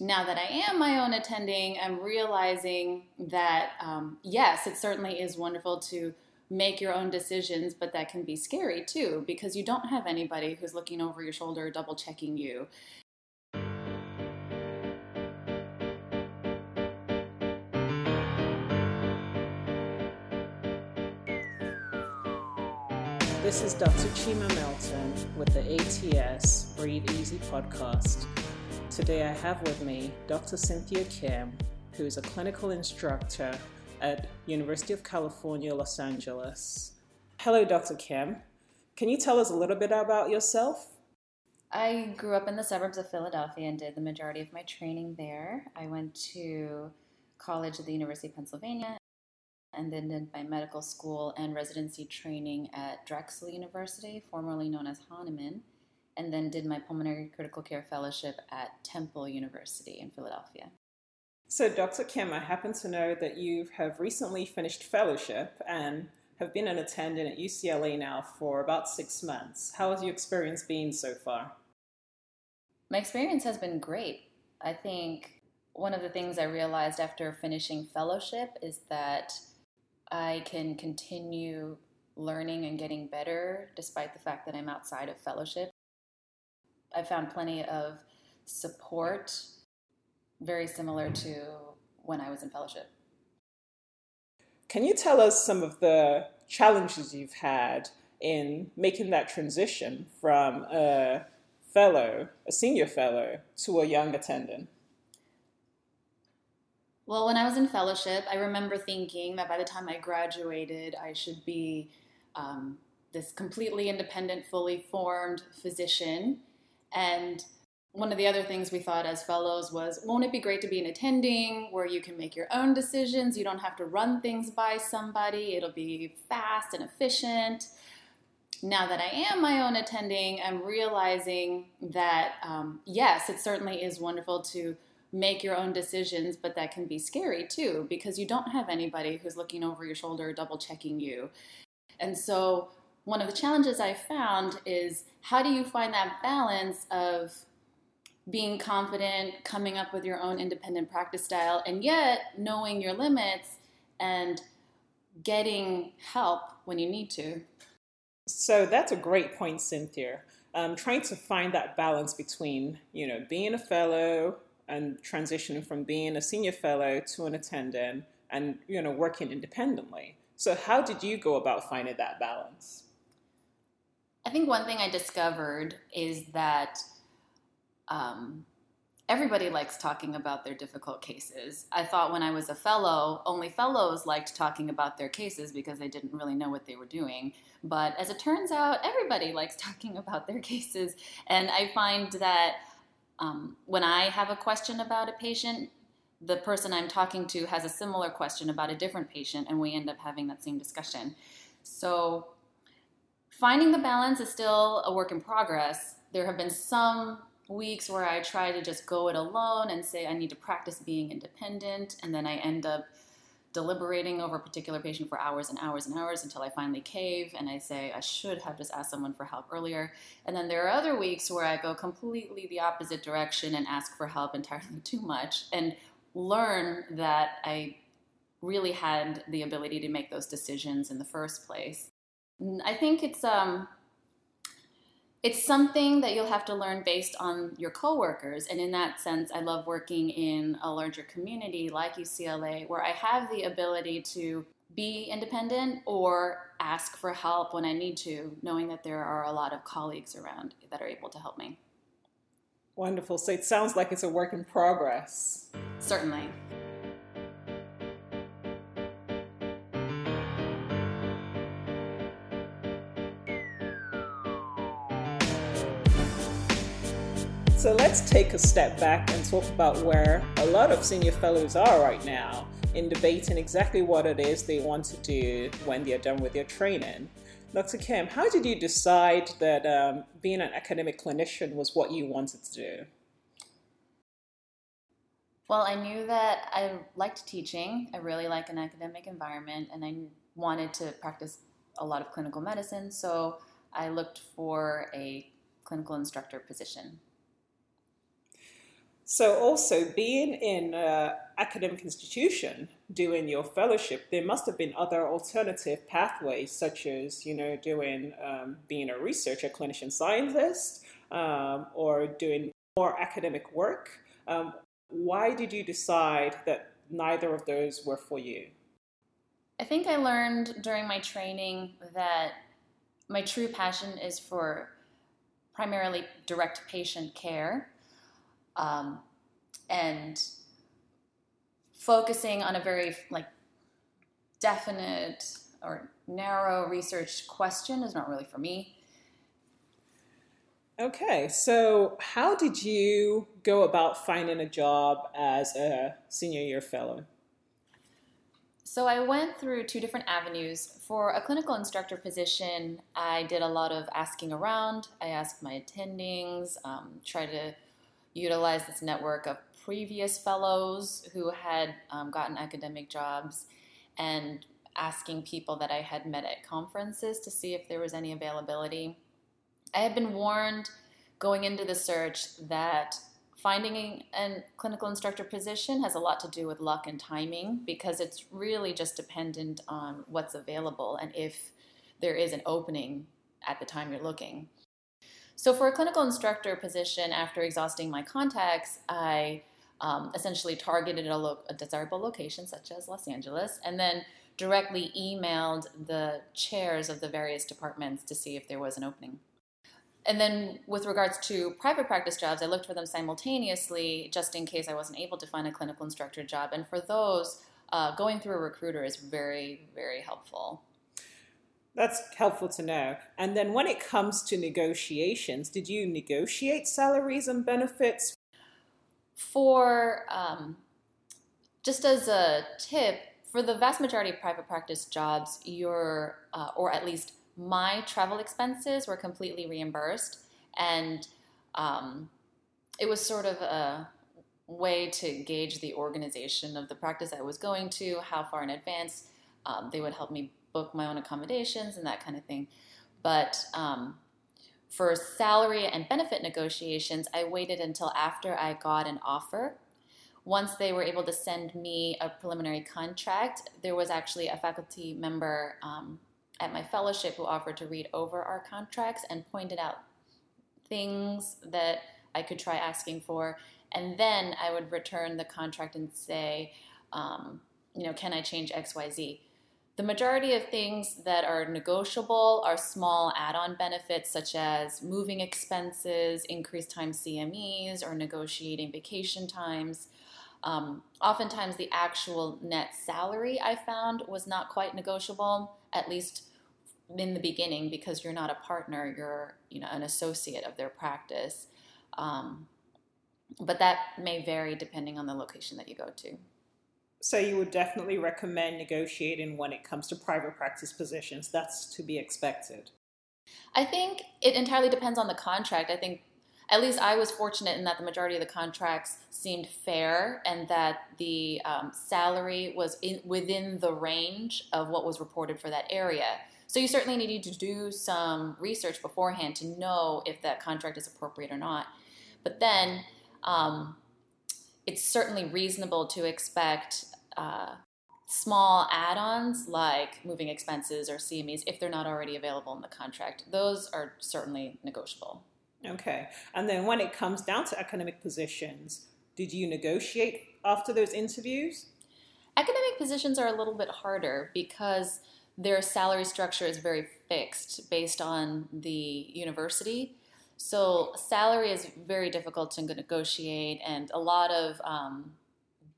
now that I am my own attending, I'm realizing that um, yes, it certainly is wonderful to make your own decisions, but that can be scary too because you don't have anybody who's looking over your shoulder, double checking you. This is Dr. Chima Melton with the ATS Breathe Easy podcast. Today I have with me Dr. Cynthia Kim, who is a clinical instructor at University of California, Los Angeles. Hello, Dr. Kim. Can you tell us a little bit about yourself? I grew up in the suburbs of Philadelphia and did the majority of my training there. I went to college at the University of Pennsylvania and then did my medical school and residency training at Drexel University, formerly known as Hahnemann and then did my pulmonary critical care fellowship at Temple University in Philadelphia. So, Dr. Kim, I happen to know that you have recently finished fellowship and have been an attendant at UCLA now for about six months. How has your experience been so far? My experience has been great. I think one of the things I realized after finishing fellowship is that I can continue learning and getting better despite the fact that I'm outside of fellowship. I found plenty of support, very similar to when I was in fellowship. Can you tell us some of the challenges you've had in making that transition from a fellow, a senior fellow, to a young attendant? Well, when I was in fellowship, I remember thinking that by the time I graduated, I should be um, this completely independent, fully formed physician and one of the other things we thought as fellows was won't it be great to be an attending where you can make your own decisions? You don't have to run things by somebody, it'll be fast and efficient. Now that I am my own attending, I'm realizing that um, yes, it certainly is wonderful to make your own decisions, but that can be scary too because you don't have anybody who's looking over your shoulder, double checking you. And so one of the challenges I found is how do you find that balance of being confident, coming up with your own independent practice style, and yet knowing your limits and getting help when you need to? So that's a great point, Cynthia. Um, trying to find that balance between, you know, being a fellow and transitioning from being a senior fellow to an attendant and, you know, working independently. So how did you go about finding that balance? I think one thing I discovered is that um, everybody likes talking about their difficult cases. I thought when I was a fellow, only fellows liked talking about their cases because they didn't really know what they were doing. But as it turns out, everybody likes talking about their cases. And I find that um, when I have a question about a patient, the person I'm talking to has a similar question about a different patient, and we end up having that same discussion. So Finding the balance is still a work in progress. There have been some weeks where I try to just go it alone and say I need to practice being independent, and then I end up deliberating over a particular patient for hours and hours and hours until I finally cave and I say I should have just asked someone for help earlier. And then there are other weeks where I go completely the opposite direction and ask for help entirely too much and learn that I really had the ability to make those decisions in the first place. I think it's um, it's something that you'll have to learn based on your coworkers. And in that sense, I love working in a larger community like UCLA, where I have the ability to be independent or ask for help when I need to, knowing that there are a lot of colleagues around that are able to help me. Wonderful. So it sounds like it's a work in progress. Certainly. So let's take a step back and talk about where a lot of senior fellows are right now in debating exactly what it is they want to do when they're done with their training. Dr. Kim, how did you decide that um, being an academic clinician was what you wanted to do? Well, I knew that I liked teaching. I really like an academic environment, and I wanted to practice a lot of clinical medicine, so I looked for a clinical instructor position. So, also being in an academic institution doing your fellowship, there must have been other alternative pathways, such as you know doing um, being a researcher, clinician scientist, um, or doing more academic work. Um, why did you decide that neither of those were for you? I think I learned during my training that my true passion is for primarily direct patient care um, and focusing on a very like definite or narrow research question is not really for me. Okay, so how did you go about finding a job as a senior year fellow? So I went through two different avenues. For a clinical instructor position, I did a lot of asking around. I asked my attendings, um, tried to utilize this network of previous fellows who had um, gotten academic jobs, and asking people that I had met at conferences to see if there was any availability. I had been warned going into the search that finding a clinical instructor position has a lot to do with luck and timing because it's really just dependent on what's available and if there is an opening at the time you're looking. So, for a clinical instructor position, after exhausting my contacts, I um, essentially targeted a, lo- a desirable location such as Los Angeles and then directly emailed the chairs of the various departments to see if there was an opening. And then with regards to private practice jobs, I looked for them simultaneously just in case I wasn't able to find a clinical instructor job. And for those, uh, going through a recruiter is very, very helpful. That's helpful to know. And then when it comes to negotiations, did you negotiate salaries and benefits? For um, just as a tip, for the vast majority of private practice jobs, you're, uh, or at least my travel expenses were completely reimbursed, and um, it was sort of a way to gauge the organization of the practice I was going to, how far in advance um, they would help me book my own accommodations and that kind of thing. But um, for salary and benefit negotiations, I waited until after I got an offer. Once they were able to send me a preliminary contract, there was actually a faculty member um, at my fellowship who offered to read over our contracts and pointed out things that I could try asking for. And then I would return the contract and say, um, you know, can I change XYZ? The majority of things that are negotiable are small add on benefits such as moving expenses, increased time CMEs, or negotiating vacation times. Um, oftentimes, the actual net salary I found was not quite negotiable, at least in the beginning because you're not a partner you're you know an associate of their practice um, but that may vary depending on the location that you go to so you would definitely recommend negotiating when it comes to private practice positions that's to be expected i think it entirely depends on the contract i think at least I was fortunate in that the majority of the contracts seemed fair and that the um, salary was in, within the range of what was reported for that area. So you certainly need to do some research beforehand to know if that contract is appropriate or not. But then um, it's certainly reasonable to expect uh, small add-ons like moving expenses or CMEs if they're not already available in the contract. Those are certainly negotiable. Okay. And then when it comes down to academic positions, did you negotiate after those interviews? Academic positions are a little bit harder because their salary structure is very fixed based on the university. So salary is very difficult to negotiate, and a lot of um,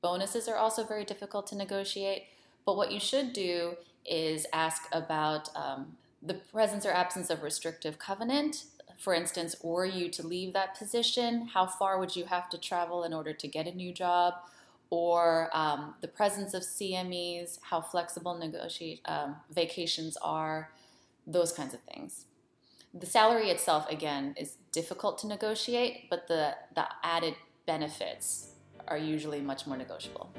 bonuses are also very difficult to negotiate. But what you should do is ask about um, the presence or absence of restrictive covenant. For instance, were you to leave that position, how far would you have to travel in order to get a new job? or um, the presence of CMEs, how flexible negotiate um, vacations are, those kinds of things. The salary itself, again, is difficult to negotiate, but the, the added benefits are usually much more negotiable.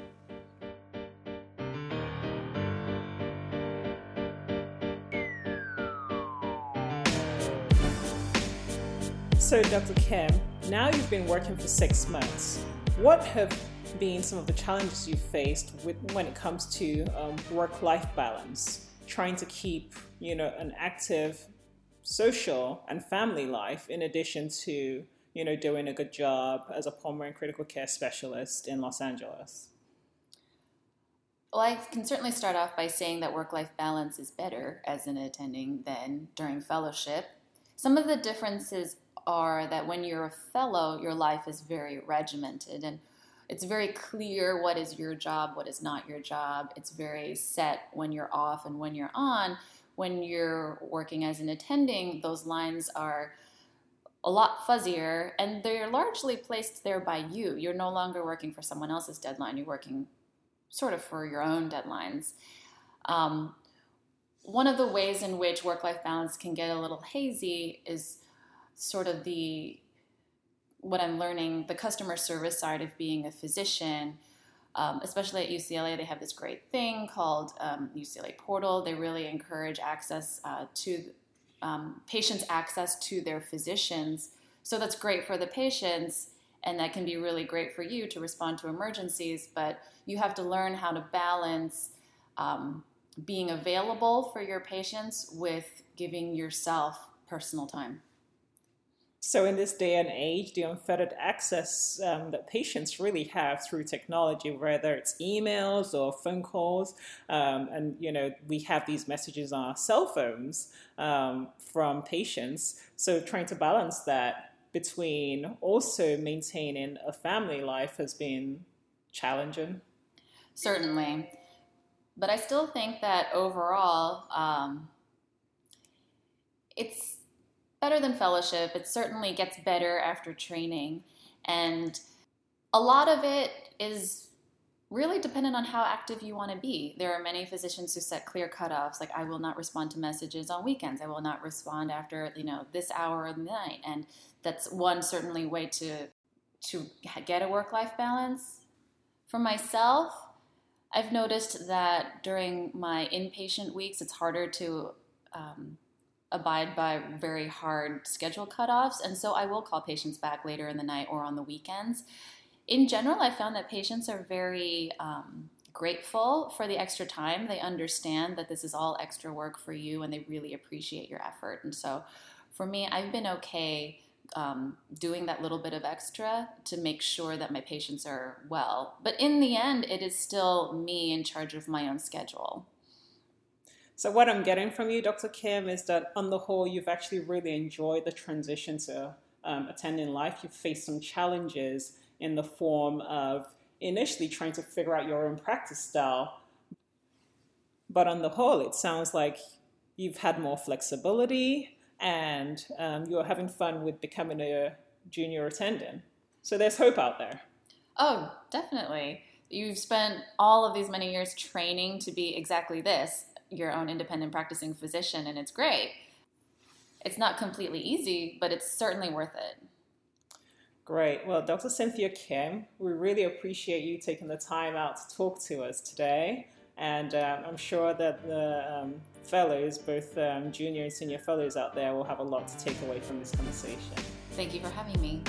So, Dr. Kim, now you've been working for six months what have been some of the challenges you've faced with when it comes to um, work-life balance, trying to keep you know an active social and family life in addition to you know doing a good job as a pulmonary and critical care specialist in Los Angeles? Well, I can certainly start off by saying that work life balance is better as an attending than during fellowship. Some of the differences are that when you're a fellow, your life is very regimented and it's very clear what is your job, what is not your job. It's very set when you're off and when you're on. When you're working as an attending, those lines are a lot fuzzier and they're largely placed there by you. You're no longer working for someone else's deadline, you're working sort of for your own deadlines. Um, one of the ways in which work life balance can get a little hazy is sort of the what I'm learning, the customer service side of being a physician, um, especially at UCLA, they have this great thing called um, UCLA Portal. They really encourage access uh, to um, patients' access to their physicians. So that's great for the patients, and that can be really great for you to respond to emergencies. But you have to learn how to balance um, being available for your patients with giving yourself personal time. So, in this day and age, the unfettered access um, that patients really have through technology, whether it's emails or phone calls, um, and you know, we have these messages on our cell phones um, from patients. So, trying to balance that between also maintaining a family life has been challenging. Certainly, but I still think that overall, um, it's better than fellowship. It certainly gets better after training. And a lot of it is really dependent on how active you want to be. There are many physicians who set clear cutoffs, like I will not respond to messages on weekends. I will not respond after you know this hour of the night, and that's one certainly way to to get a work-life balance. For myself, I've noticed that during my inpatient weeks, it's harder to um, abide by very hard schedule cutoffs, and so I will call patients back later in the night or on the weekends. In general, I found that patients are very um, grateful for the extra time. They understand that this is all extra work for you, and they really appreciate your effort. And so, for me, I've been okay um, doing that little bit of extra to make sure that my patients are well. But in the end, it is still me in charge of my own schedule. So, what I'm getting from you, Dr. Kim, is that on the whole, you've actually really enjoyed the transition to um, attending life. You've faced some challenges in the form of initially trying to figure out your own practice style. But on the whole, it sounds like you've had more flexibility and um, you're having fun with becoming a junior attendant. So, there's hope out there. Oh, definitely. You've spent all of these many years training to be exactly this your own independent practicing physician, and it's great. It's not completely easy, but it's certainly worth it. Great. Well, Dr. Cynthia Kim, we really appreciate you taking the time out to talk to us today. And um, I'm sure that the um, fellows, both um, junior and senior fellows out there, will have a lot to take away from this conversation. Thank you for having me.